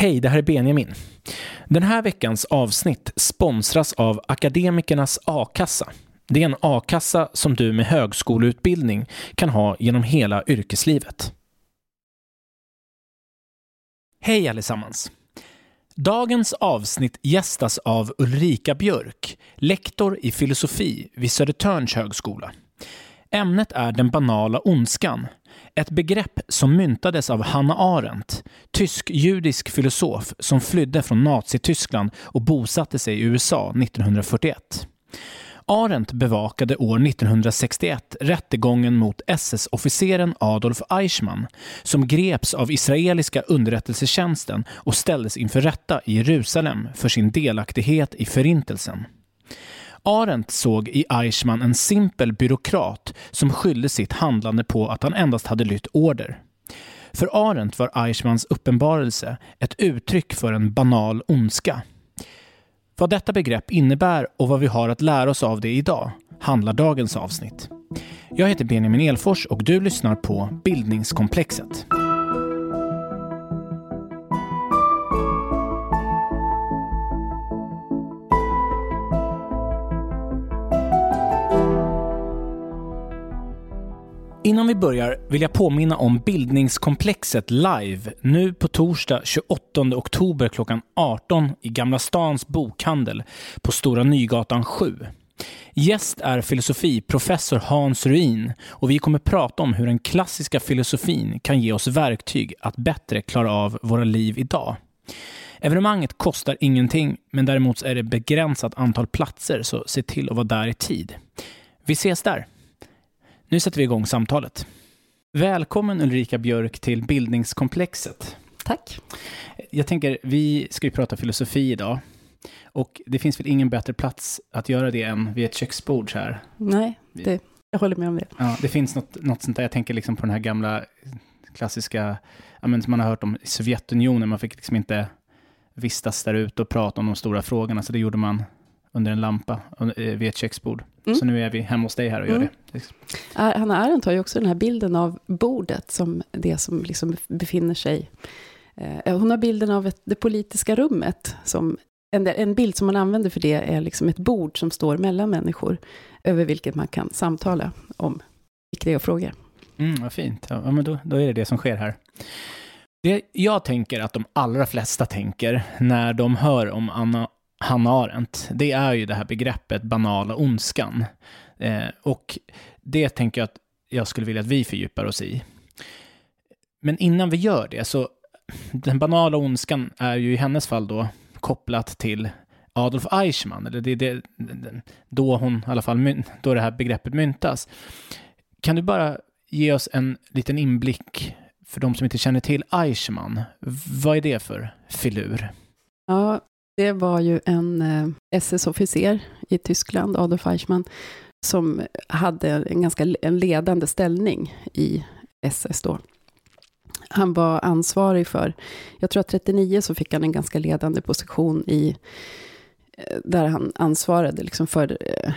Hej, det här är Benjamin. Den här veckans avsnitt sponsras av Akademikernas a-kassa. Det är en a-kassa som du med högskoleutbildning kan ha genom hela yrkeslivet. Hej allesammans! Dagens avsnitt gästas av Ulrika Björk, lektor i filosofi vid Södertörns högskola. Ämnet är den banala ondskan, ett begrepp som myntades av Hanna Arendt, tysk-judisk filosof som flydde från Nazityskland och bosatte sig i USA 1941. Arendt bevakade år 1961 rättegången mot SS-officeren Adolf Eichmann som greps av israeliska underrättelsetjänsten och ställdes inför rätta i Jerusalem för sin delaktighet i Förintelsen. Arendt såg i Eichmann en simpel byråkrat som skyllde sitt handlande på att han endast hade lytt order. För Arendt var Eichmanns uppenbarelse ett uttryck för en banal ondska. Vad detta begrepp innebär och vad vi har att lära oss av det idag handlar dagens avsnitt. Jag heter Benjamin Elfors och du lyssnar på Bildningskomplexet. Innan vi börjar vill jag påminna om Bildningskomplexet live nu på torsdag 28 oktober klockan 18 i Gamla Stans bokhandel på Stora Nygatan 7. Gäst är filosofiprofessor Hans Ruin och vi kommer prata om hur den klassiska filosofin kan ge oss verktyg att bättre klara av våra liv idag. Evenemanget kostar ingenting, men däremot är det begränsat antal platser, så se till att vara där i tid. Vi ses där! Nu sätter vi igång samtalet. Välkommen Ulrika Björk till Bildningskomplexet. Tack. Jag tänker, vi ska ju prata filosofi idag. Och det finns väl ingen bättre plats att göra det än vid ett köksbord så här? Nej, det, jag håller med om det. Ja, det finns något, något sånt där, jag tänker liksom på den här gamla klassiska, ja, men som man har hört om i Sovjetunionen, man fick liksom inte vistas där ute och prata om de stora frågorna, så det gjorde man under en lampa vid ett köksbord. Mm. Så nu är vi hemma hos dig här och gör mm. det. Hanna Arendt har ju också den här bilden av bordet som det som liksom befinner sig... Eh, hon har bilden av ett, det politiska rummet. Som, en, en bild som man använder för det är liksom ett bord som står mellan människor, över vilket man kan samtala om viktiga frågor. Mm, vad fint. Ja, men då, då är det det som sker här. Det jag tänker att de allra flesta tänker när de hör om Anna Hanna Arendt, det är ju det här begreppet banala ondskan. Eh, och det tänker jag att jag skulle vilja att vi fördjupar oss i. Men innan vi gör det, så den banala ondskan är ju i hennes fall då kopplat till Adolf Eichmann, eller det är det, då hon, i alla fall, då det här begreppet myntas. Kan du bara ge oss en liten inblick för de som inte känner till Eichmann? Vad är det för filur? Ja, det var ju en eh, SS-officer i Tyskland, Adolf Eichmann, som hade en ganska en ledande ställning i SS då. Han var ansvarig för, jag tror att 39 så fick han en ganska ledande position i, där han ansvarade liksom för eh,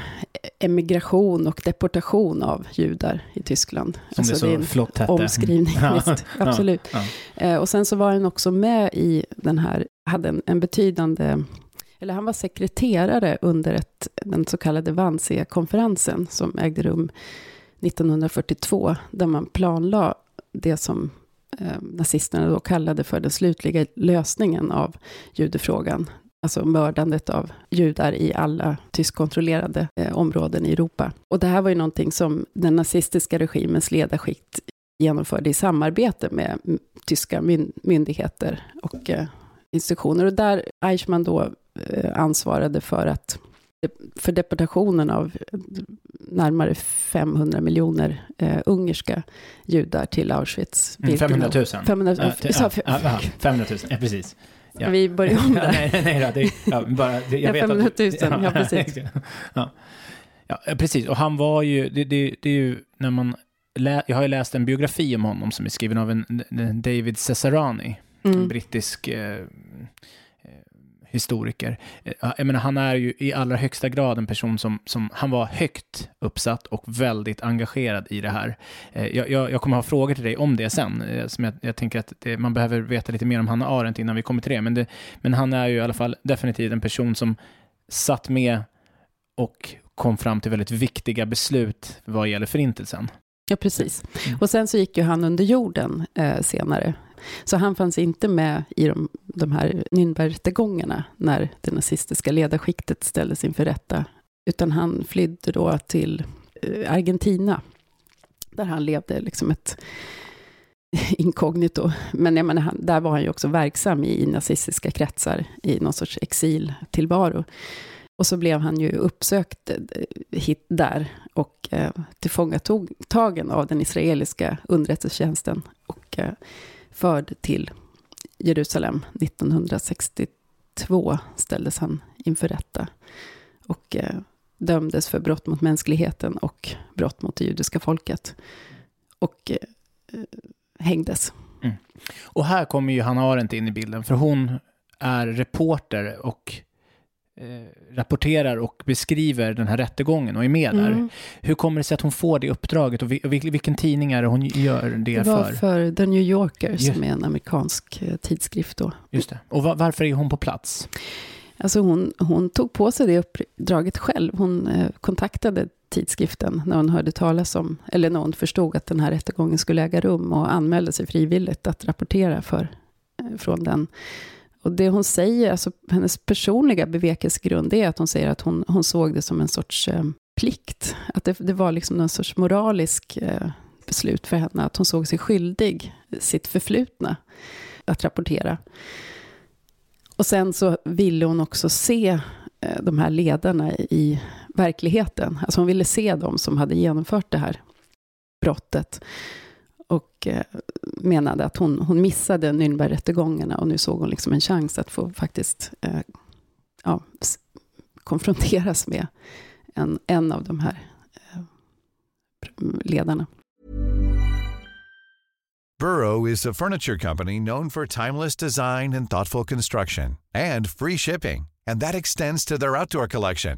emigration och deportation av judar i Tyskland. Som alltså, det så det är en flott hette. Omskrivning, visst, absolut. Ja, ja. Och sen så var han också med i den här hade en, en betydande eller han var sekreterare under ett, den så kallade Wannsee-konferensen som ägde rum 1942, där man planlade det som eh, nazisterna då kallade för den slutliga lösningen av judefrågan. Alltså mördandet av judar i alla tyskkontrollerade eh, områden i Europa. Och det här var ju någonting som den nazistiska regimens ledarskikt genomförde i samarbete med tyska myndigheter och eh, institutioner. Och där Eichmann då eh, ansvarade för att för deportationen av närmare 500 miljoner eh, ungerska judar till Auschwitz. 500 000? 500, ja, till, ja, 500 000, ja precis. Ja. Vi börjar om där. nej, nej, nej, det, ja, bara, det, jag vet 500 000, att, ja, precis. ja. ja, precis. Och han var ju, det, det, det är ju när man, lä, jag har ju läst en biografi om honom som är skriven av en, David Cesarani mm. en brittisk eh, historiker. Eh, jag menar, han är ju i allra högsta grad en person som, som han var högt uppsatt och väldigt engagerad i det här. Eh, jag, jag, jag kommer ha frågor till dig om det sen, eh, som jag, jag tänker att det, man behöver veta lite mer om Hanna Arendt innan vi kommer till det. Men, det, men han är ju i alla fall definitivt en person som satt med och kom fram till väldigt viktiga beslut vad gäller förintelsen. Ja, precis. Mm. Och sen så gick ju han under jorden eh, senare. Så han fanns inte med i de, de här Nürnbergrättegångarna när det nazistiska ledarskiktet ställdes inför rätta. Utan han flydde då till eh, Argentina. Där han levde liksom ett inkognito. Men jag menar, där var han ju också verksam i nazistiska kretsar i någon sorts exiltillvaro. Och så blev han ju uppsökt eh, hit där och eh, tillfångatagen av den israeliska underrättelsetjänsten och eh, förd till Jerusalem 1962 ställdes han inför rätta och eh, dömdes för brott mot mänskligheten och brott mot det judiska folket och eh, eh hängdes. Mm. Och här kommer ju Hanna Arendt in i bilden, för hon är reporter och eh, rapporterar och beskriver den här rättegången och är med mm. där. Hur kommer det sig att hon får det uppdraget och vilken tidning är det hon gör det, för? det var för? för The New Yorker Just. som är en amerikansk eh, tidskrift då. Just det. Och varför är hon på plats? Alltså hon, hon tog på sig det uppdraget själv. Hon eh, kontaktade tidskriften när hon hörde talas om, eller när hon förstod att den här rättegången skulle äga rum och anmälde sig frivilligt att rapportera för, från den. Och det hon säger, alltså hennes personliga bevekelsegrund, är att hon säger att hon, hon såg det som en sorts eh, plikt. Att det, det, var liksom någon sorts moralisk eh, beslut för henne, att hon såg sig skyldig sitt förflutna att rapportera. Och sen så ville hon också se eh, de här ledarna i verkligheten. Alltså hon ville se dem som hade genomfört det här brottet och eh, menade att hon, hon missade Nürnbergrättegångarna och nu såg hon liksom en chans att få faktiskt eh, ja, konfronteras med en, en av de här eh, ledarna. Burrow is a furniture company known for timeless design and thoughtful construction and free shipping and that extends to their outdoor collection.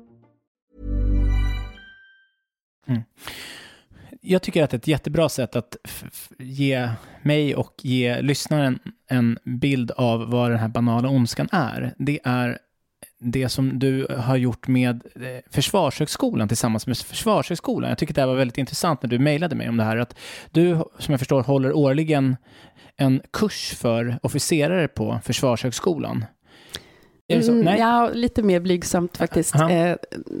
Mm. Jag tycker att ett jättebra sätt att ge mig och ge lyssnaren en bild av vad den här banala ondskan är, det är det som du har gjort med eh, Försvarshögskolan tillsammans med Försvarshögskolan. Jag tycker det var väldigt intressant när du mejlade mig om det här, att du, som jag förstår, håller årligen en kurs för officerare på Försvarshögskolan. Mm, ja, lite mer blygsamt faktiskt. Eh,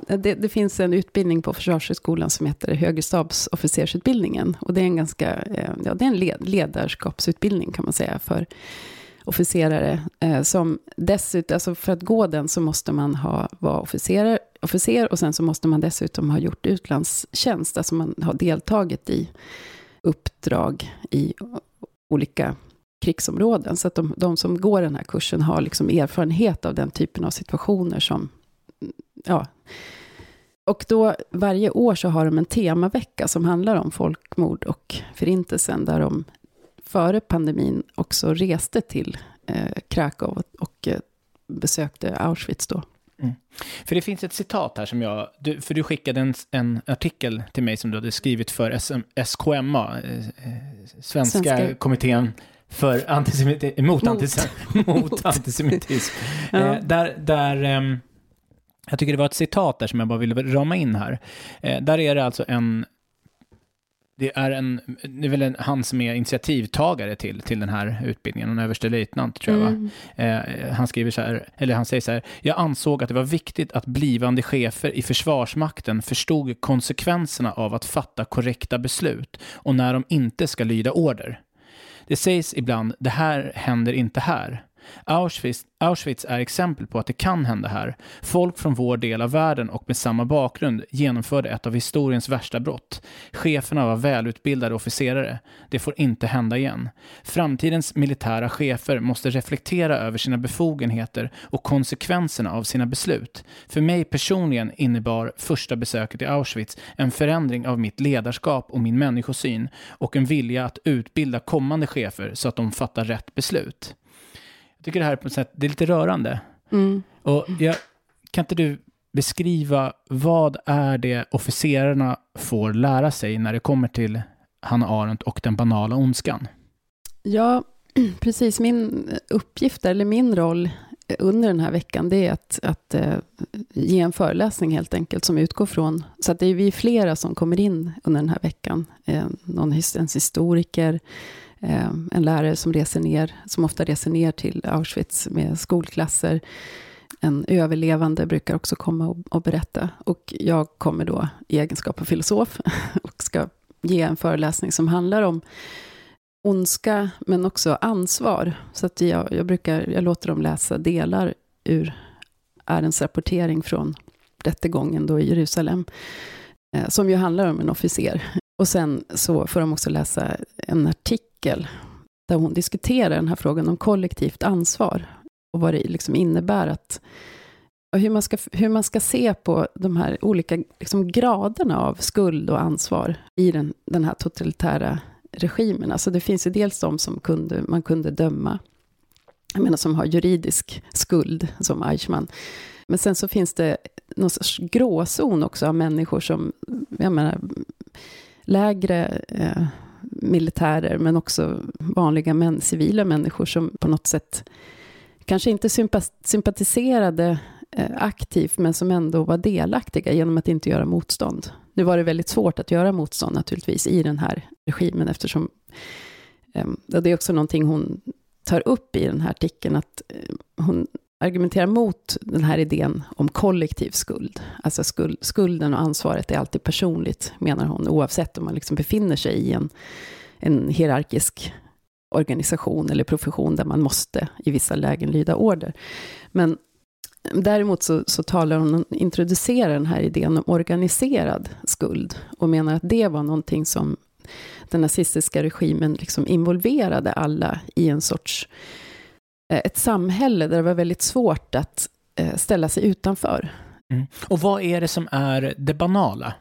det, det, finns en utbildning på Försvarshögskolan som heter Högerstabsofficersutbildningen. Och det är en ganska, eh, ja, det är en led, ledarskapsutbildning kan man säga för officerare. Eh, som dessutom, alltså för att gå den så måste man ha, vara officer, officer och sen så måste man dessutom ha gjort utlandstjänst. Alltså man har deltagit i uppdrag i olika krigsområden. Så att de, de, som går den här kursen har liksom erfarenhet av den typen av situationer som, ja, Och då varje år så har de en temavecka som handlar om folkmord och förintelsen, där de före pandemin också reste till eh, Krakow och eh, besökte Auschwitz då. Mm. För det finns ett citat här som jag, du, för du skickade en, en, artikel till mig som du hade skrivit för SM, SKMA, eh, eh, Svenska, Svenska kommittén för antisemiti mot, mot. Antisem mot antisemitism. ja. eh, där, där eh, jag tycker det var ett citat där som jag bara ville rama in här. Eh, där är det alltså en det är, en, det är väl en, han som är initiativtagare till, till den här utbildningen, en överstelöjtnant tror jag mm. eh, Han skriver så här, eller han säger så här, jag ansåg att det var viktigt att blivande chefer i Försvarsmakten förstod konsekvenserna av att fatta korrekta beslut och när de inte ska lyda order. Det sägs ibland, det här händer inte här. Auschwitz, Auschwitz är exempel på att det kan hända här. Folk från vår del av världen och med samma bakgrund genomförde ett av historiens värsta brott. Cheferna var välutbildade officerare. Det får inte hända igen. Framtidens militära chefer måste reflektera över sina befogenheter och konsekvenserna av sina beslut. För mig personligen innebar första besöket i Auschwitz en förändring av mitt ledarskap och min människosyn och en vilja att utbilda kommande chefer så att de fattar rätt beslut. Jag tycker det här på något sätt, det är lite rörande. Mm. Och jag, kan inte du beskriva vad är det officerarna får lära sig när det kommer till Hanna Arendt och den banala ondskan? Ja, precis. Min uppgift, eller min roll under den här veckan, det är att, att uh, ge en föreläsning helt enkelt, som utgår från... Så att det är vi flera som kommer in under den här veckan. Uh, någon en historiker, Eh, Eh, en lärare som reser ner, som ofta reser ner till Auschwitz med skolklasser. En överlevande brukar också komma och, och berätta. Och jag kommer då i egenskap av filosof och ska ge en föreläsning som handlar om ondska, men också ansvar. Så att jag, jag, brukar, jag låter dem läsa delar ur ärens rapportering från rättegången då i Jerusalem, eh, som ju handlar om en officer. Och sen så får de också läsa en artikel där hon diskuterar den här frågan om kollektivt ansvar och vad det liksom innebär att hur man, ska, hur man ska se på de här olika liksom, graderna av skuld och ansvar i den, den här totalitära regimen. Alltså det finns ju dels de som kunde, man kunde döma, jag menar som har juridisk skuld, som Eichmann. Men sen så finns det någon sorts gråzon också av människor som, jag menar, lägre eh, militärer, men också vanliga män, civila människor som på något sätt kanske inte sympatiserade eh, aktivt, men som ändå var delaktiga genom att inte göra motstånd. Nu var det väldigt svårt att göra motstånd naturligtvis i den här regimen, eftersom eh, det är också någonting hon tar upp i den här artikeln, att eh, hon argumenterar mot den här idén om kollektiv skuld. Alltså skuld, skulden och ansvaret är alltid personligt, menar hon, oavsett om man liksom befinner sig i en, en hierarkisk organisation eller profession där man måste i vissa lägen lyda order. Men däremot så, så talar hon, introducerar den här idén om organiserad skuld och menar att det var någonting som den nazistiska regimen liksom involverade alla i en sorts ett samhälle där det var väldigt svårt att eh, ställa sig utanför. Mm. Och vad är det som är det banala?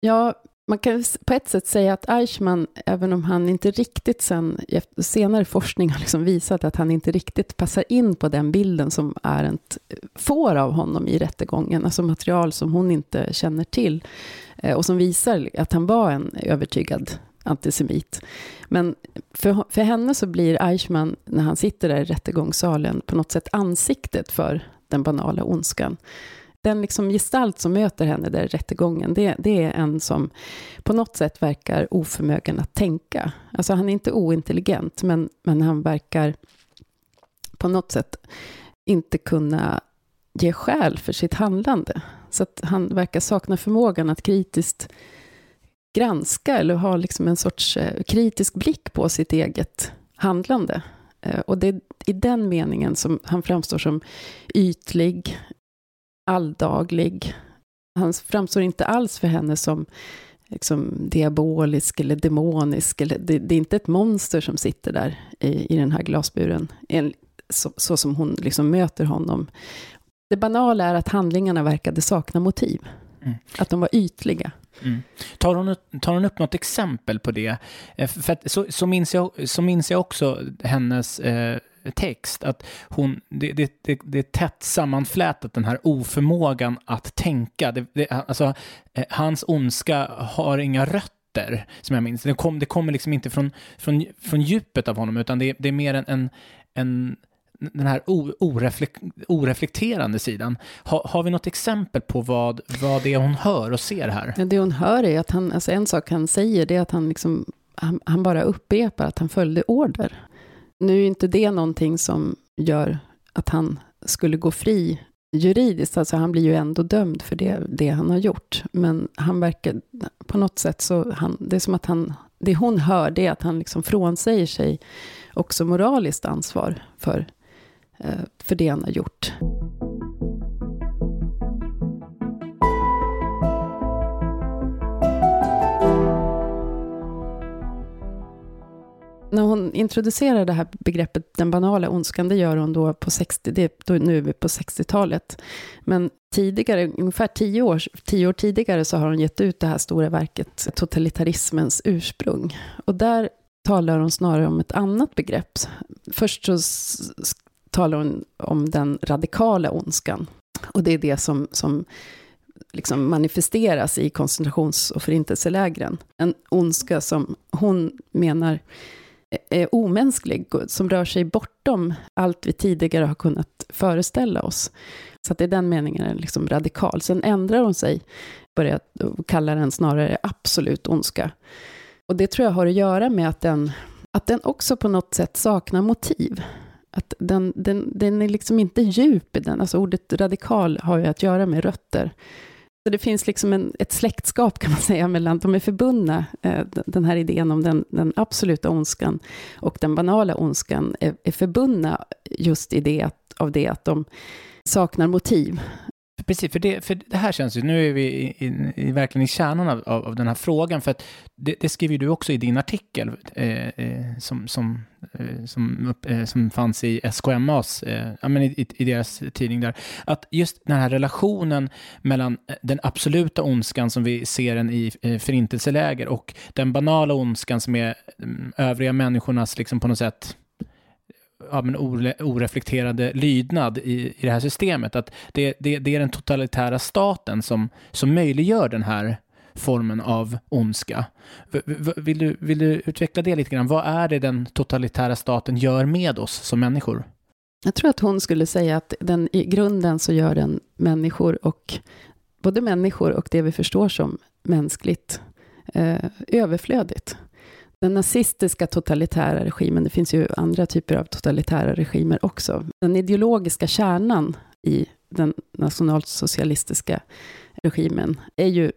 Ja, man kan på ett sätt säga att Eichmann, även om han inte riktigt sen, senare forskning har liksom visat att han inte riktigt passar in på den bilden som Arendt får av honom i rättegången, alltså material som hon inte känner till, eh, och som visar att han var en övertygad antisemit. Men för, för henne så blir Eichmann, när han sitter där i rättegångssalen, på något sätt ansiktet för den banala ondskan. Den liksom gestalt som möter henne där i rättegången, det, det är en som på något sätt verkar oförmögen att tänka. Alltså han är inte ointelligent, men, men han verkar på något sätt inte kunna ge skäl för sitt handlande. Så att han verkar sakna förmågan att kritiskt granska eller ha liksom en sorts eh, kritisk blick på sitt eget handlande. Eh, och det är i den meningen som han framstår som ytlig, alldaglig. Han framstår inte alls för henne som liksom diabolisk eller demonisk. Eller, det, det, är inte ett monster som sitter där i, i den här glasburen, en, så, så, som hon liksom möter honom. Det banala är att handlingarna verkade sakna motiv. Mm. Att de var ytliga. Mm. Tar, hon, tar hon upp något exempel på det? Eh, för att, så, så, minns jag, så minns jag också hennes eh, text, att hon, det, det, det, det, är tätt sammanflätat den här oförmågan att tänka. Det, det, alltså, eh, hans ondska har inga rötter, som jag minns. Det, kom, det kommer liksom inte från, från, från djupet av honom, utan det, det är mer en, en, en den här oreflek oreflekterande sidan. Ha, har vi något exempel på vad, vad det är hon hör och ser här? Ja, det hon hör är att han, alltså en sak han säger, det är att han, liksom, han, han bara upprepar att han följde order. Nu är inte det någonting som gör att han skulle gå fri juridiskt, alltså han blir ju ändå dömd för det, det han har gjort. Men han verkar, på något sätt så, han, det är som att han, det hon hör, det är att han liksom frånsäger sig också moraliskt ansvar för Eh, för det han har gjort. När hon introducerar det här begreppet den banala ondskan, det gör hon då på 60, det, då, nu är vi på 60-talet. Men tidigare, ungefär tio år, tio år tidigare, så har hon gett ut det här stora verket Totalitarismens ursprung. Och där talar hon snarare om ett annat begrepp. Först så talar hon om den radikala ondskan. Och det är det som, som liksom manifesteras i koncentrations och förintelselägren. En ondska som hon menar är omänsklig, som rör sig bortom allt vi tidigare har kunnat föreställa oss. Så att i den meningen är liksom radikal. Sen ändrar hon sig, börjar kalla den snarare absolut ondska. Och det tror jag har att göra med att den, att den också på något sätt saknar motiv. Att den, den, den är liksom inte djup i den. Alltså ordet radikal har ju att göra med rötter. Så det finns liksom en, ett släktskap kan man säga mellan, de är förbundna, eh, den här idén om den, den absoluta ondskan och den banala ondskan är, är förbundna just i det, av det att de saknar motiv. Precis, för det, för det här känns ju, nu är vi i, i, i verkligen i kärnan av, av, av, den här frågan, för att det, det skriver du också i din artikel eh, eh, som, som, eh, som, eh, som fanns i SKMAs, eh, ja, men i, i, deras tidning där, att just den här relationen mellan eh, den absoluta ondskan som vi ser den i eh, förintelseläger och den banala ondskan som är mm, övriga människornas, liksom på något sätt, ja, men oreflekterade lydnad i, i det här systemet. Att det, det, det är den totalitära staten som, som möjliggör den här formen av ondska. Vill du, vill du utveckla det lite grann? Vad är det den totalitära staten gör med oss som människor? Jag tror att hon skulle säga att den, i grunden så gör den människor och både människor och det vi förstår som mänskligt eh, överflödigt den nazistiska totalitära regimen, det finns ju andra typer av totalitära regimer också. Den ideologiska kärnan i den nationalsocialistiska regimen är ju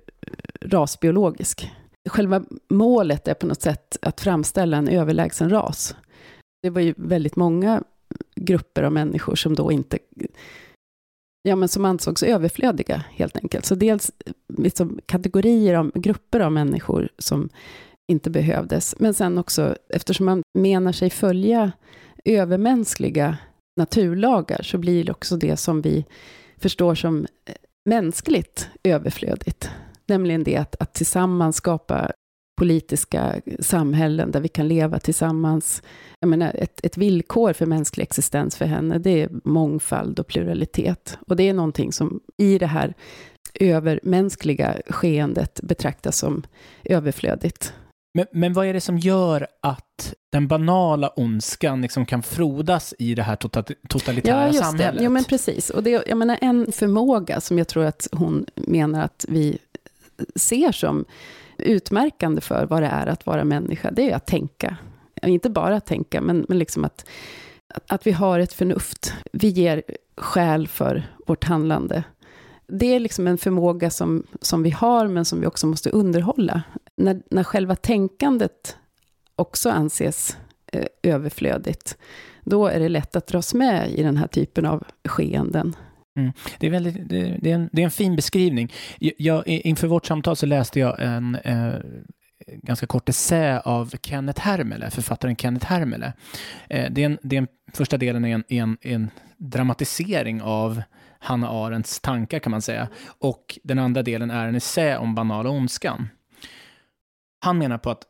rasbiologisk. Själva målet är på något sätt att framställa en överlägsen ras. Det var ju väldigt många grupper av människor som då inte ja, men som ansågs överflödiga, helt enkelt. Så dels liksom, kategorier av grupper av människor som inte behövdes. Men sen också, eftersom man menar sig följa övermänskliga naturlagar, så blir det också det som vi förstår som eh, mänskligt överflödigt. Nämligen det att, att tillsammans skapa politiska samhällen där vi kan leva tillsammans. Jag menar, ett, ett villkor för mänsklig existens för henne, det är mångfald och pluralitet. Och det är någonting som i det här övermänskliga skeendet betraktas som överflödigt. Men, men vad är det som gör att den banala ondskan liksom kan frodas i det här tota-, totalitära ja, just samhället? Det. Ja, men precis. Och det, jag menar, en förmåga som jag tror att hon menar att vi ser som utmärkande för vad det är att vara människa, det är att tänka. Inte bara att tänka, men, men liksom att, att vi har ett förnuft. Vi ger skäl för vårt handlande. Det är liksom en förmåga som, som vi har, men som vi också måste underhålla när, när själva tänkandet också anses eh, överflödigt, då är det lätt att dras med i den här typen av skeenden. Mm. Det, är väldigt, det, det, är en, det är en fin beskrivning. Jag, inför vårt samtal så läste jag en, eh, ganska kort essä av Kenneth Hermele, författaren Kenneth Hermele. Eh, det är en, det är en, första delen är en, en, en dramatisering av Hanna Arendts tankar kan man säga. Och den andra delen är en essä om banala ondskan. Han menar på att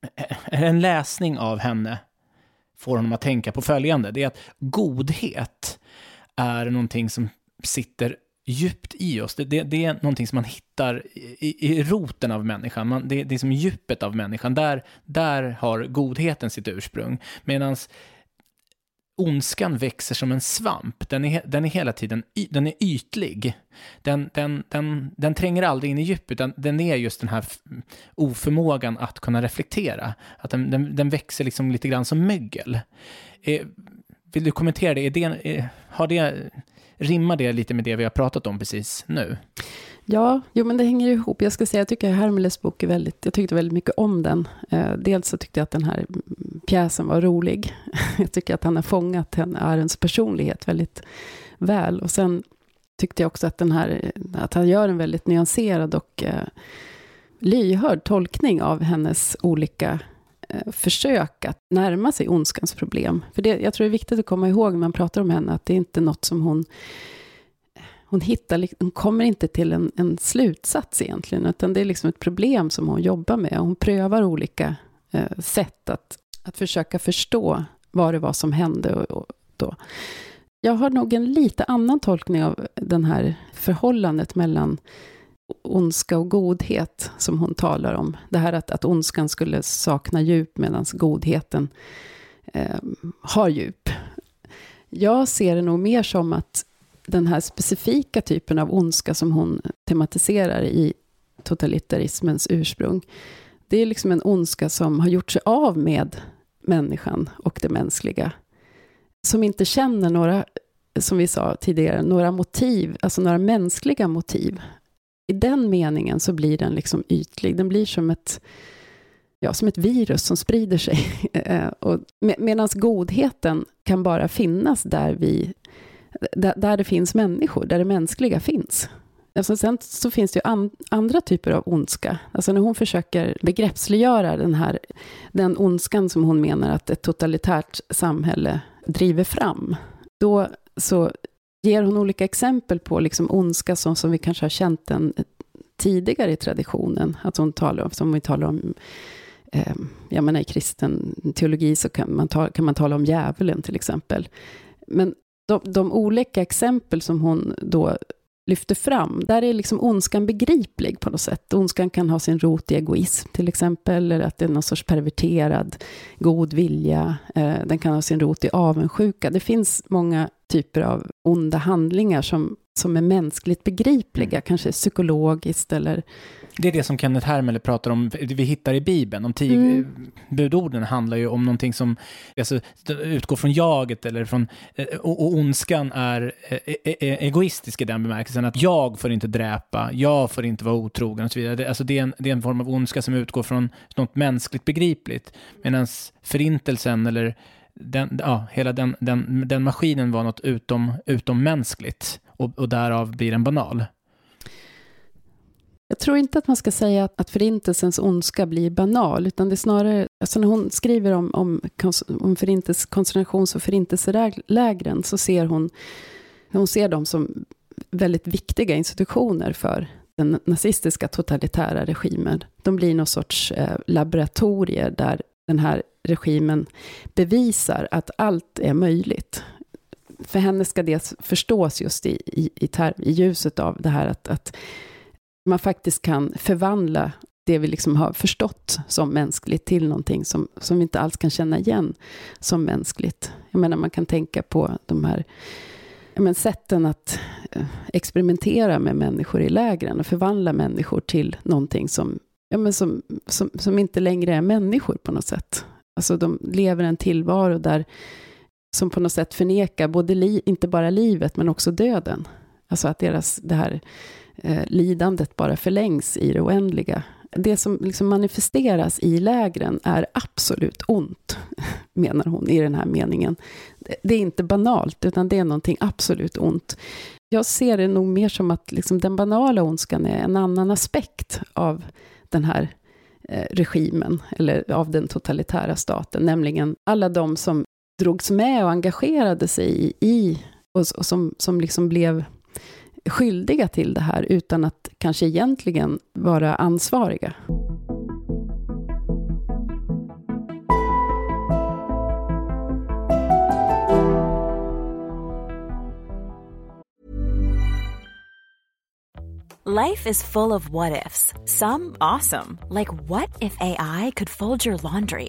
en läsning av henne får honom att tänka på följande. Det är att godhet är någonting som sitter djupt i oss. Det, det, det är någonting som man hittar i, i roten av människan. Man, det, det är som djupet av människan. Där, där har godheten sitt ursprung. Medan ondskan växer som en svamp. Den är, den är hela tiden den är ytlig. Den, den, den, den tränger aldrig in i djup, utan den är just den här oförmågan att kunna reflektera. Att den, den, den växer liksom lite grann som mögel. Eh, vill du kommentera det? Är det är, eh, har det? Rimmar det lite med det vi har pratat om precis nu? Ja, jo men det hänger ihop. Jag ska säga, jag tycker Hermeles bok är väldigt, jag tyckte väldigt mycket om den. Eh, dels så tyckte jag att den här pjäsen var rolig. jag tycker att han har fångat Arens personlighet väldigt väl. Och sen tyckte jag också att, den här, att han gör en väldigt nyanserad och eh, lyhörd tolkning av hennes olika eh, försök att närma sig ondskans problem. För det, jag tror det är viktigt att komma ihåg när man pratar om henne, att det är inte något som hon hon, hittar, hon kommer inte till en, en, slutsats egentligen, utan det är liksom ett problem som hon jobbar med. Hon prövar olika eh, sätt att, att försöka förstå vad det var som hände. Och, och då. Jag har nog en lite annan tolkning av det här förhållandet mellan ondska och godhet som hon talar om. Det här att, att ondskan skulle sakna djup medan godheten eh, har djup. Jag ser det nog mer som att den här specifika typen av ondska som hon tematiserar i totalitarismens ursprung, det är liksom en ondska som har gjort sig av med människan och det mänskliga. Som inte känner några, som vi sa tidigare, några motiv, alltså några mänskliga motiv. I den meningen så blir den liksom ytlig. Den blir som ett, ja, som ett virus som sprider sig. Eh, med, Medan godheten kan bara finnas där vi där det finns människor, där det mänskliga finns. Alltså sen så finns det ju an, andra typer av ondska. Alltså när hon försöker begreppsliggöra den här, den ondskan som hon menar att ett totalitärt samhälle driver fram, då så ger hon olika exempel på liksom ondska som, som vi kanske har känt den tidigare i traditionen. Att hon talar om, som vi talar om, eh, jag menar i kristen teologi så kan man, ta, kan man tala om djävulen till exempel. Men de, de olika exempel som hon då lyfter fram, där är liksom ondskan begriplig på något sätt. Ondskan kan ha sin rot i egoism till exempel, eller att det är någon sorts perverterad god vilja. Eh, den kan ha sin rot i avundsjuka. Det finns många typer av onda handlingar som, som är mänskligt begripliga, mm. kanske psykologiskt eller det är det som Kenneth Hermele pratar om, vi hittar i Bibeln. De tio mm. budorden handlar ju om någonting som alltså, utgår från jaget eller från, eh, och, och ondskan är e, e, e, egoistisk i den bemärkelsen att jag får inte dräpa, jag får inte vara otrogen och så vidare. Det, alltså det, är en, det är en form av ondska som utgår från något mänskligt begripligt. Medan förintelsen eller den, ja, hela den, den, den maskinen var något utom, utommänskligt och, och därav blir den banal. Jag tror inte att man ska säga att, att förintelsens ondska blir banal, utan det är snarare, alltså när hon skriver om, om, om förintelses, koncentrations och förintelselägren, så ser hon, hon ser dem som väldigt viktiga institutioner för den nazistiska totalitära regimen. De blir någon sorts eh, laboratorier där den här regimen bevisar att allt är möjligt. För henne ska det förstås just i, i, i, i ljuset av det här att, att man faktiskt kan förvandla det vi liksom har förstått som mänskligt till någonting som, som vi inte alls kan känna igen som mänskligt. Jag menar, man kan tänka på de här men, sätten att eh, experimentera med människor i lägren och förvandla människor till någonting som, ja, men som, som, som inte längre är människor på något sätt. Alltså de lever en tillvaro där som på något sätt förnekar både li, inte bara livet men också döden. Alltså att deras, det här eh, lidandet bara förlängs i det oändliga. Det som liksom manifesteras i lägren är absolut ont, menar hon i den här meningen. Det är inte banalt, utan det är någonting absolut ont. Jag ser det nog mer som att liksom den banala ondskan är en annan aspekt av den här eh, regimen, eller av den totalitära staten, nämligen alla de som drogs med och engagerade sig i, och, och som, som liksom blev skyldiga till det här, utan att kanske egentligen vara ansvariga. Life is full of what ifs. Some awesome, like what if AI could fold your laundry?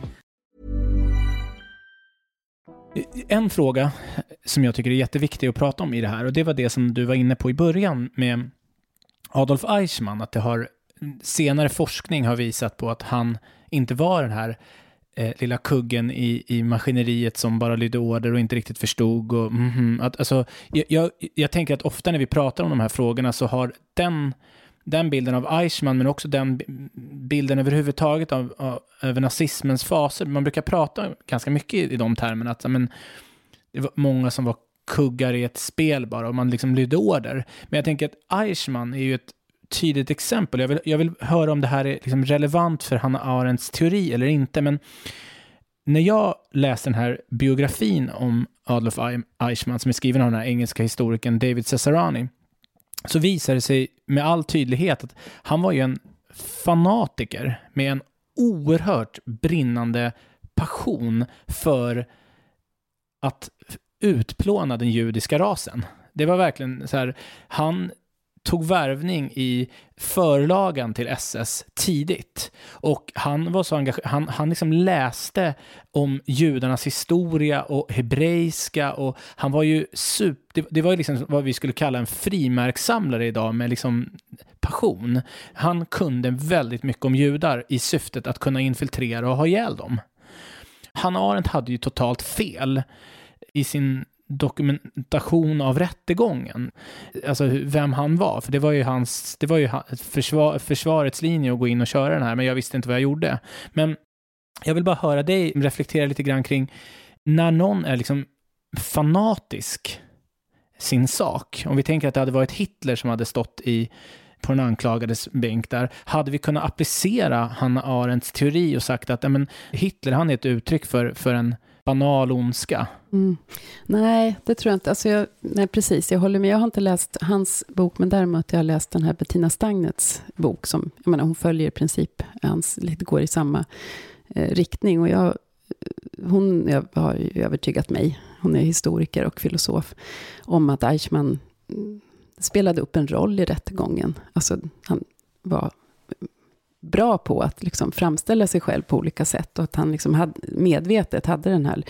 En fråga som jag tycker är jätteviktig att prata om i det här, och det var det som du var inne på i början med Adolf Eichmann, att det har senare forskning har visat på att han inte var den här eh, lilla kuggen i, i maskineriet som bara lydde order och inte riktigt förstod. Och, mm -hmm, att, alltså, jag, jag, jag, tänker att ofta när vi pratar om de här frågorna så har den, den bilden av Eichmann, men också den bilden överhuvudtaget av, av, över nazismens faser. Man brukar prata ganska mycket i, i de termerna, att men, det var många som var kuggar i ett spel bara och man liksom lydde order. Men jag tänker att Eichmann är ju ett tydligt exempel. Jag vill, jag vill höra om det här är liksom relevant för Hanna Arendts teori eller inte, men när jag läste den här biografin om Adolf Eichmann, som är skriven av den här engelska historikern David Cesarani, så visar det sig med all tydlighet att han var ju en fanatiker med en oerhört brinnande passion för att utplåna den judiska rasen. Det var verkligen så här, han tog värvning i förlagan till SS tidigt. Och han var så engagerad, han, han liksom läste om judarnas historia och hebreiska och han var ju super, det, det var ju liksom vad vi skulle kalla en frimärkssamlare idag med liksom passion. Han kunde väldigt mycket om judar i syftet att kunna infiltrera och ha ihjäl dem. Hanna Arendt hade ju totalt fel i sin dokumentation av rättegången. Alltså vem han var, för det var ju hans, det var ju försvar, försvarets linje att gå in och köra den här, men jag visste inte vad jag gjorde. Men jag vill bara höra dig reflektera lite grann kring när någon är liksom fanatisk sin sak. Om vi tänker att det hade varit Hitler som hade stått i på den anklagades bänk där, hade vi kunnat applicera Hanna Arendts teori och sagt att men, Hitler han är ett uttryck för, för en banal ondska. Mm. Nej, det tror jag inte. Alltså jag, nej, precis. Jag håller med. Jag har inte läst hans bok, men däremot jag har läst den här Bettina Stagnets bok. Som, jag menar, hon följer i princip, hans, lite går i samma eh, riktning. Och jag, hon jag har ju övertygat mig, hon är historiker och filosof, om att Eichmann mm, spelade upp en roll i rättegången. Alltså, han var bra på att liksom framställa sig själv på olika sätt och att han liksom hade, medvetet hade den här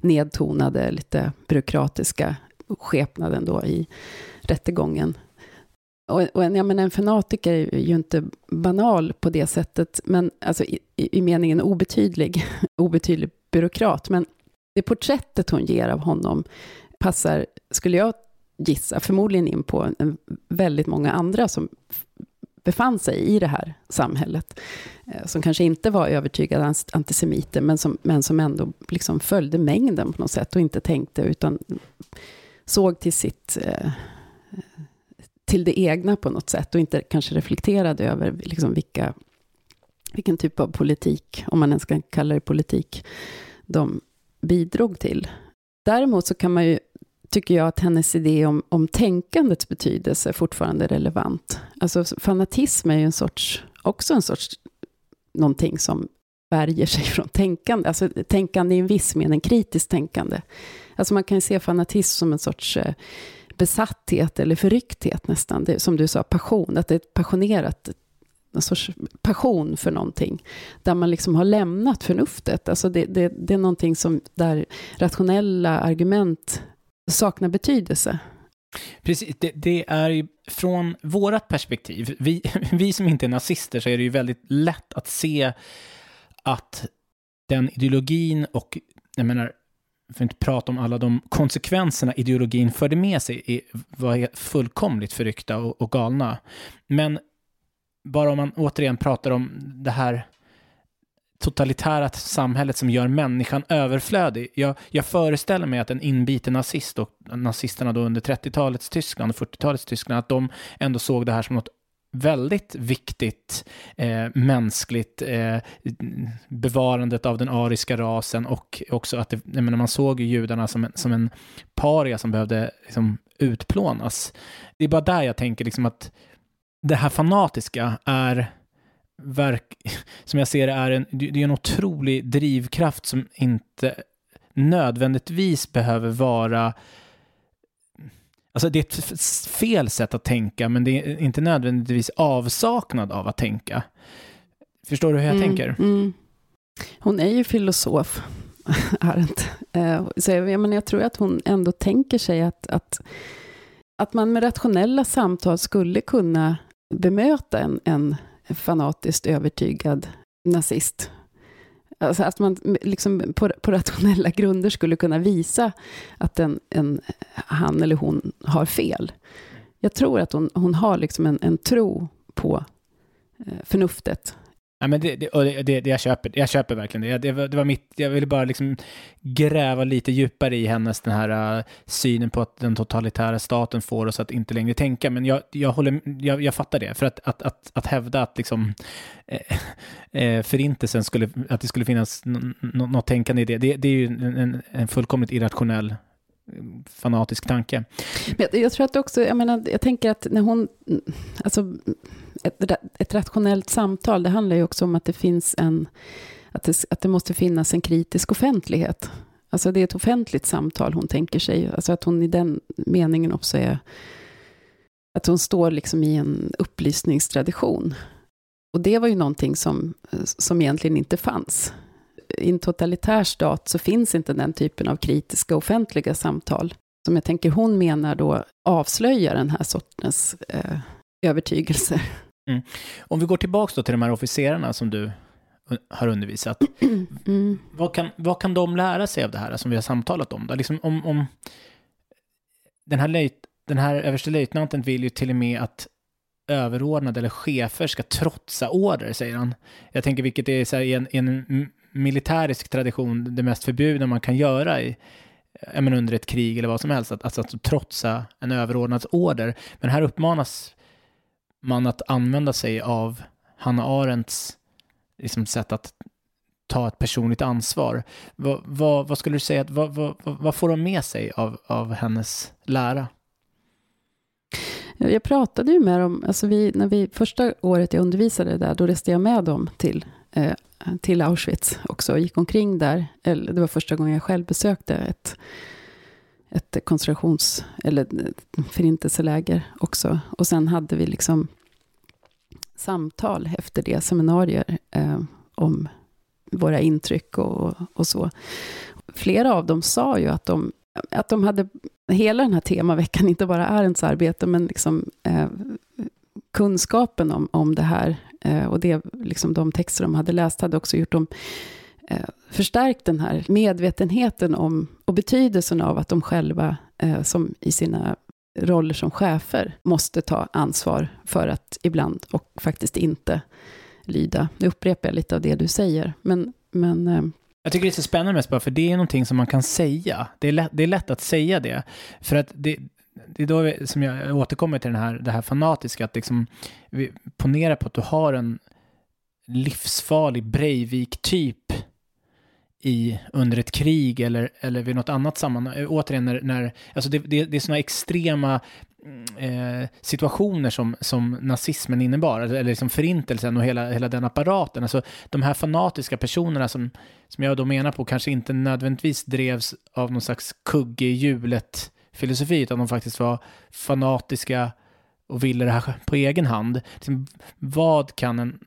nedtonade, lite byråkratiska skepnaden då i rättegången. Och, och en, jag menar, en fanatiker är ju inte banal på det sättet, men alltså i, i meningen obetydlig, obetydlig byråkrat. Men det porträttet hon ger av honom passar, skulle jag gissa, förmodligen in på en, väldigt många andra som befann sig i det här samhället, eh, som kanske inte var övertygade antisemiter, men som, men som ändå liksom följde mängden på något sätt och inte tänkte, utan såg till sitt eh, till det egna på något sätt och inte kanske reflekterade över liksom vilka, vilken typ av politik, om man ens kan kalla det politik, de bidrog till. Däremot så kan man ju tycker jag att hennes idé om, om tänkandets betydelse är fortfarande relevant. Alltså fanatism är ju en sorts, också en sorts någonting som värjer sig från tänkande. Alltså tänkande i en viss mening, kritiskt tänkande. Alltså man kan ju se fanatism som en sorts eh, besatthet eller förryckthet nästan. Det, som du sa, passion, att det är ett passionerat en sorts passion för någonting. Där man liksom har lämnat förnuftet. Alltså det, det, det är någonting som, där rationella argument saknar betydelse. Precis, det, det är ju från vårat perspektiv, vi, vi som inte är nazister, så är det ju väldigt lätt att se att den ideologin och, jag menar, för att inte prata om alla de konsekvenserna ideologin förde med sig, var fullkomligt förryckta och, och galna. Men bara om man återigen pratar om det här totalitära samhället som gör människan överflödig. Jag, jag föreställer mig att en inbiten nazist och nazisterna då under 30-talets Tyskland och 40-talets Tyskland, att de ändå såg det här som något väldigt viktigt eh, mänskligt eh, bevarandet av den ariska rasen och också att det, jag menar, man såg judarna som en, som en paria som behövde liksom, utplånas. Det är bara där jag tänker liksom att det här fanatiska är verk, som jag ser det, är en, det är en otrolig drivkraft som inte nödvändigtvis behöver vara Alltså det är ett fel sätt att tänka, men det är inte nödvändigtvis avsaknad av att tänka. Förstår du hur jag mm, tänker? Mm. Hon är ju filosof, Arendt. Eh, så jag, men jag tror att hon ändå tänker sig att, att, att man med rationella samtal skulle kunna bemöta en, en fanatiskt övertygad nazist. Alltså att man liksom på, på rationella grunder skulle kunna visa att en, en, han eller hon har fel. Jag tror att hon, hon har liksom en, en tro på eh, förnuftet Ja, men det, det, det, det, jag, köper, jag köper verkligen det. Det var, det var mitt, jag ville bara liksom gräva lite djupare i hennes den här uh, synen på att den totalitära staten får oss att inte längre tänka. Men jag, jag, håller, jag, jag fattar det. För att, att, att, att hävda att liksom, eh, eh förintelsen skulle, att det skulle finnas något tänkande i det, det, det är ju en, en fullkomligt irrationell eh, fanatisk tanke. Jag, jag tror att också, jag menar, jag tänker att när hon, alltså ett, ett rationellt samtal, det handlar ju också om att det finns en, att det, att det måste finnas en kritisk offentlighet. Alltså det är ett offentligt samtal hon tänker sig, alltså att hon i den meningen också är, att hon står liksom i en upplysningstradition. Och det var ju någonting som, som egentligen inte fanns i en totalitär stat så finns inte den typen av kritiska offentliga samtal. Som jag tänker hon menar då avslöjar den här sortens eh, övertygelser. Mm. Om vi går tillbaka till de här officerarna som du har undervisat. Mm. Vad, kan, vad kan de lära sig av det här som vi har samtalat om? Då? Liksom om, om den här, löjt, den här överstelöjtnanten vill ju till och med att överordnade eller chefer ska trotsa order, säger han. Jag tänker vilket är så här, en, en militärisk tradition det mest förbjudna man kan göra i, men under ett krig eller vad som helst, att, alltså att trotsa en överordnads order. Men här uppmanas man att använda sig av Hanna Arendts liksom, sätt att ta ett personligt ansvar. Vad, vad, vad skulle du säga, vad, vad, vad får de med sig av, av hennes lära? Jag pratade ju med dem, alltså vi, när vi, första året jag undervisade där, då reste jag med dem till eh, till Auschwitz också och gick omkring där. Eller, det var första gången jag själv besökte ett, ett koncentrations eller förintelseläger också. Och sen hade vi liksom samtal efter det, seminarier eh, om våra intryck och, och så. Flera av dem sa ju att de, att de hade hela den här temaveckan, inte bara Arendts arbete, men liksom, eh, kunskapen om, om det här Eh, och det, liksom de texter de hade läst hade också gjort dem eh, förstärkt den här medvetenheten om och betydelsen av att de själva, eh, som i sina roller som chefer, måste ta ansvar för att ibland och faktiskt inte lyda. Nu upprepar jag lite av det du säger, men, men eh, jag tycker det är så spännande mest bara för det är någonting som man kan säga. Det är lätt, det är lätt att säga det. För att det, det är då som jag återkommer till den här, det här fanatiska, att liksom, vi ponera på att du har en livsfarlig Breivik-typ i, under ett krig eller, eller vid något annat sammanhang. Eh, återigen, när, när, alltså det, det, det är sådana extrema mm, eh, situationer som, som nazismen innebar, alltså, eller liksom förintelsen och hela, hela den apparaten. Alltså de här fanatiska personerna som, som jag då menar på kanske inte nödvändigtvis drevs av någon slags kugge i hjulet filosofi, utan de faktiskt var fanatiska och ville det här på egen hand. Liksom, vad, kan en,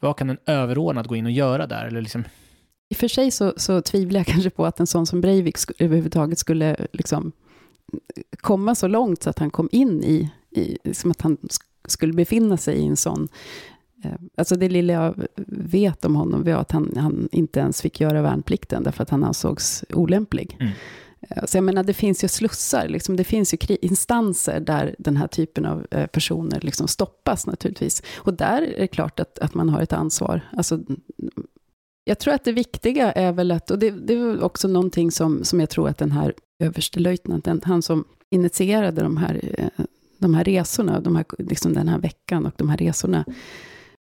vad kan en överordnad gå in och göra där? Eller liksom... I och för sig så, så tvivlar jag kanske på att en sån som Breivik sk överhuvudtaget skulle liksom komma så långt så att han kom in i, i som att han skulle befinna sig i en sån eh, Alltså det lilla jag vet om honom var att han, han inte ens fick göra värnplikten, därför att han ansågs olämplig. Mm. Eh, så jag menar, det finns ju slussar, liksom, det finns ju instanser där den här typen av eh, personer liksom stoppas naturligtvis. Och där är det klart att, att man har ett ansvar. Alltså, jag tror att det viktiga är väl att, och det, det är också någonting som, som jag tror att den här överstelöjtnanten, han som initierade de här, eh, de här resorna, de här, liksom den här veckan och de här resorna,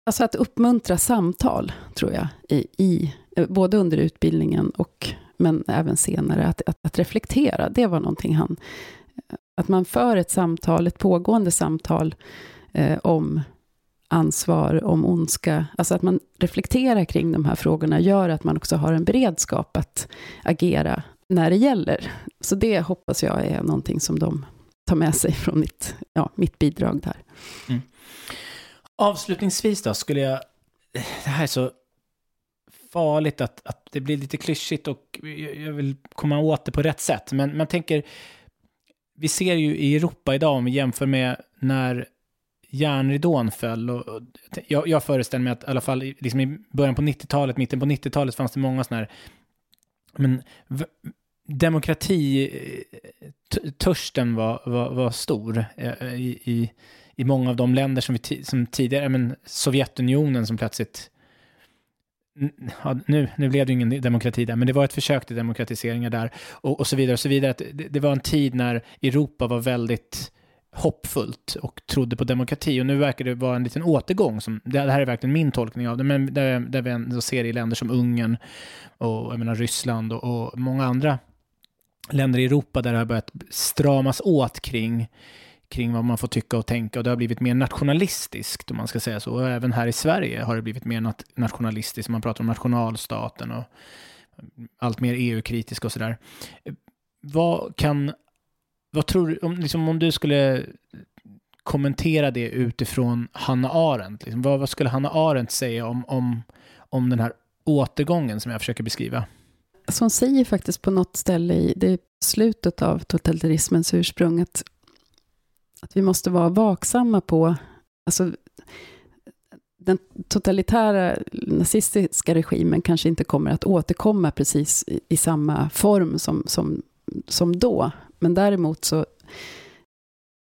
Alltså att uppmuntra samtal, tror jag, i, i, eh, både under utbildningen och men även senare, att, att, att, reflektera, det var någonting han... Eh, att man för ett samtal, ett pågående samtal eh, om ansvar, om ondska, alltså att man reflekterar kring de här frågorna, gör att man också har en beredskap att agera när det gäller. Så det hoppas jag är någonting som de tar med sig från mitt, ja, mitt bidrag där. Mm. Avslutningsvis då, skulle jag... Det här är så farligt att, att det blir lite klyschigt och jag vill komma åt det på rätt sätt. Men man tänker, vi ser ju i Europa idag om vi jämför med när järnridån föll. Och, och jag, jag föreställer mig att i alla fall liksom i början på 90-talet, mitten på 90-talet fanns det många sådana här men demokratitörsten var, var, var stor eh, i, i, i många av de länder som, vi, som tidigare, men Sovjetunionen som plötsligt Ja, nu, nu blev det ingen demokrati där, men det var ett försök till demokratiseringar där och, och så vidare. och så vidare. Det, det, var en tid när Europa var väldigt hoppfullt och trodde på demokrati och nu verkar det vara en liten återgång. Som, det här är verkligen min tolkning av det, men där, där vi ändå ser i länder som Ungern och jag menar, Ryssland och, och många andra länder i Europa där det har börjat stramas åt kring kring vad man får tycka och tänka och det har blivit mer nationalistiskt om man ska säga så. Och även här i Sverige har det blivit mer nat nationalistiskt. Man pratar om nationalstaten och allt mer EU-kritisk och sådär. Vad kan, vad tror du, om, liksom, om du skulle kommentera det utifrån Hanna Arendt, liksom, vad, vad, skulle Hanna Arendt säga om, om, om den här återgången som jag försöker beskriva? Så hon säger faktiskt på något ställe i det slutet av totalitarismens ursprung att att vi måste vara vaksamma på, alltså, den totalitära nazistiska regimen kanske inte kommer att återkomma precis i, i samma form som, som, som då. Men däremot så,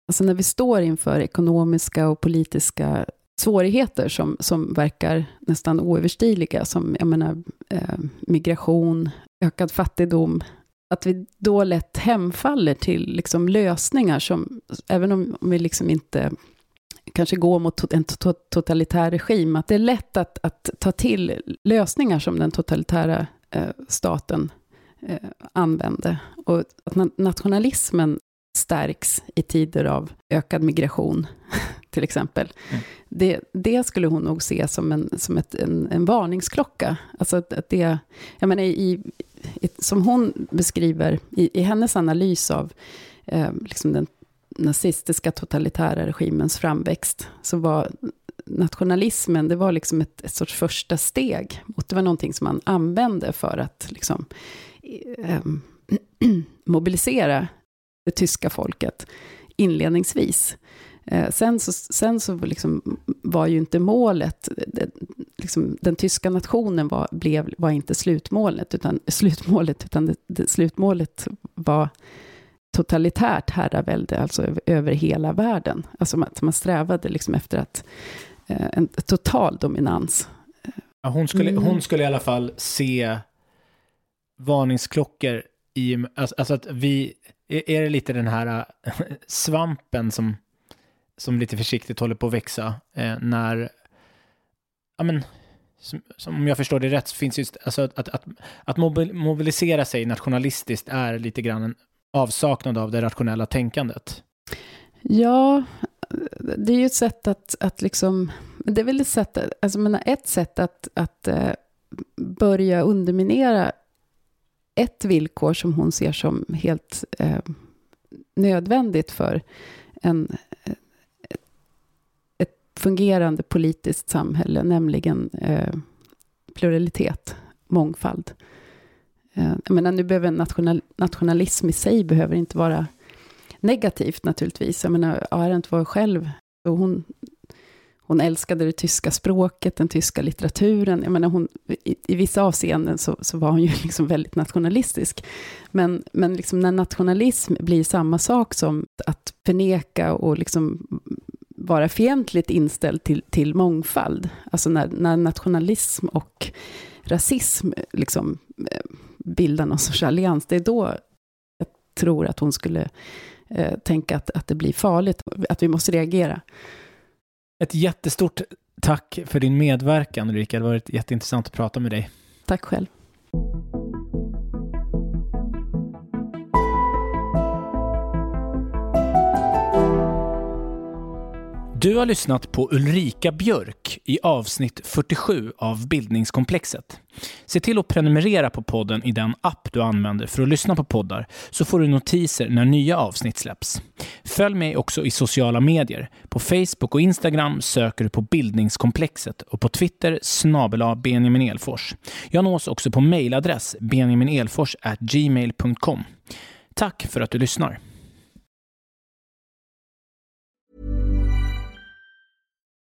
alltså när vi står inför ekonomiska och politiska svårigheter som, som verkar nästan oöverstigliga, som jag menar, eh, migration, ökad fattigdom, att vi då lätt hemfaller till liksom lösningar som, även om vi liksom inte kanske går mot en totalitär regim, att det är lätt att, att ta till lösningar som den totalitära eh, staten eh, använde. Och att nationalismen stärks i tider av ökad migration, till exempel. Mm. Det, det, skulle hon nog se som en, som ett, en, en varningsklocka. Alltså att, att det, jag menar, i, som hon beskriver i, i hennes analys av eh, liksom den nazistiska totalitära regimens framväxt, så var nationalismen, det var liksom ett, ett sorts första steg. Och det var någonting som man använde för att liksom, mobilisera det tyska folket inledningsvis. Eh, sen så, sen så liksom var ju inte målet, det, liksom, den tyska nationen var, blev, var inte slutmålet, utan, slutmålet, utan det, det, slutmålet var totalitärt herravälde, alltså över, över hela världen. Alltså att man strävade liksom efter att, eh, en total dominans. Ja, hon, skulle, mm. hon skulle i alla fall se varningsklockor i, alltså, alltså att vi, är det lite den här äh, svampen som som lite försiktigt håller på att växa eh, när, ja men, som, som, om jag förstår det rätt, så finns just, alltså att, att, att mobilisera sig nationalistiskt är lite grann en avsaknad av det rationella tänkandet. Ja, det är ju ett sätt att, att liksom... Det är väl ett sätt, alltså menar, ett sätt att, att eh, börja underminera ett villkor som hon ser som helt eh, nödvändigt för en, eh, ett fungerande politiskt samhälle, nämligen eh, pluralitet, mångfald. Eh, jag menar, nu behöver national, nationalism i sig behöver inte vara negativt naturligtvis. Jag menar, Arendt var själv, och hon, hon älskade det tyska språket, den tyska litteraturen. Jag menar, hon, i, i vissa avseenden så, så var hon ju liksom väldigt nationalistisk. Men, men liksom när nationalism blir samma sak som att förneka och liksom vara fientligt inställd till, till mångfald, alltså när, när nationalism och rasism liksom eh, bildar någon sorts allians, det är då jag tror att hon skulle eh, tänka att, att det blir farligt, att vi måste reagera. Ett jättestort tack för din medverkan Ulrika. Det har varit jätteintressant att prata med dig. Tack själv. Du har lyssnat på Ulrika Björk i avsnitt 47 av Bildningskomplexet. Se till att prenumerera på podden i den app du använder för att lyssna på poddar så får du notiser när nya avsnitt släpps. Följ mig också i sociala medier. På Facebook och Instagram söker du på Bildningskomplexet och på Twitter snabela Benjamin Elfors. Jag nås också på mejladress benjaminelfors@gmail.com. Tack för att du lyssnar.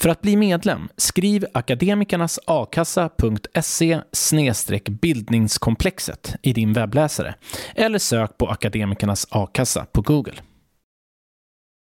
För att bli medlem, skriv akademikernasakassa.se bildningskomplexet i din webbläsare eller sök på Akademikernas a-kassa på Google.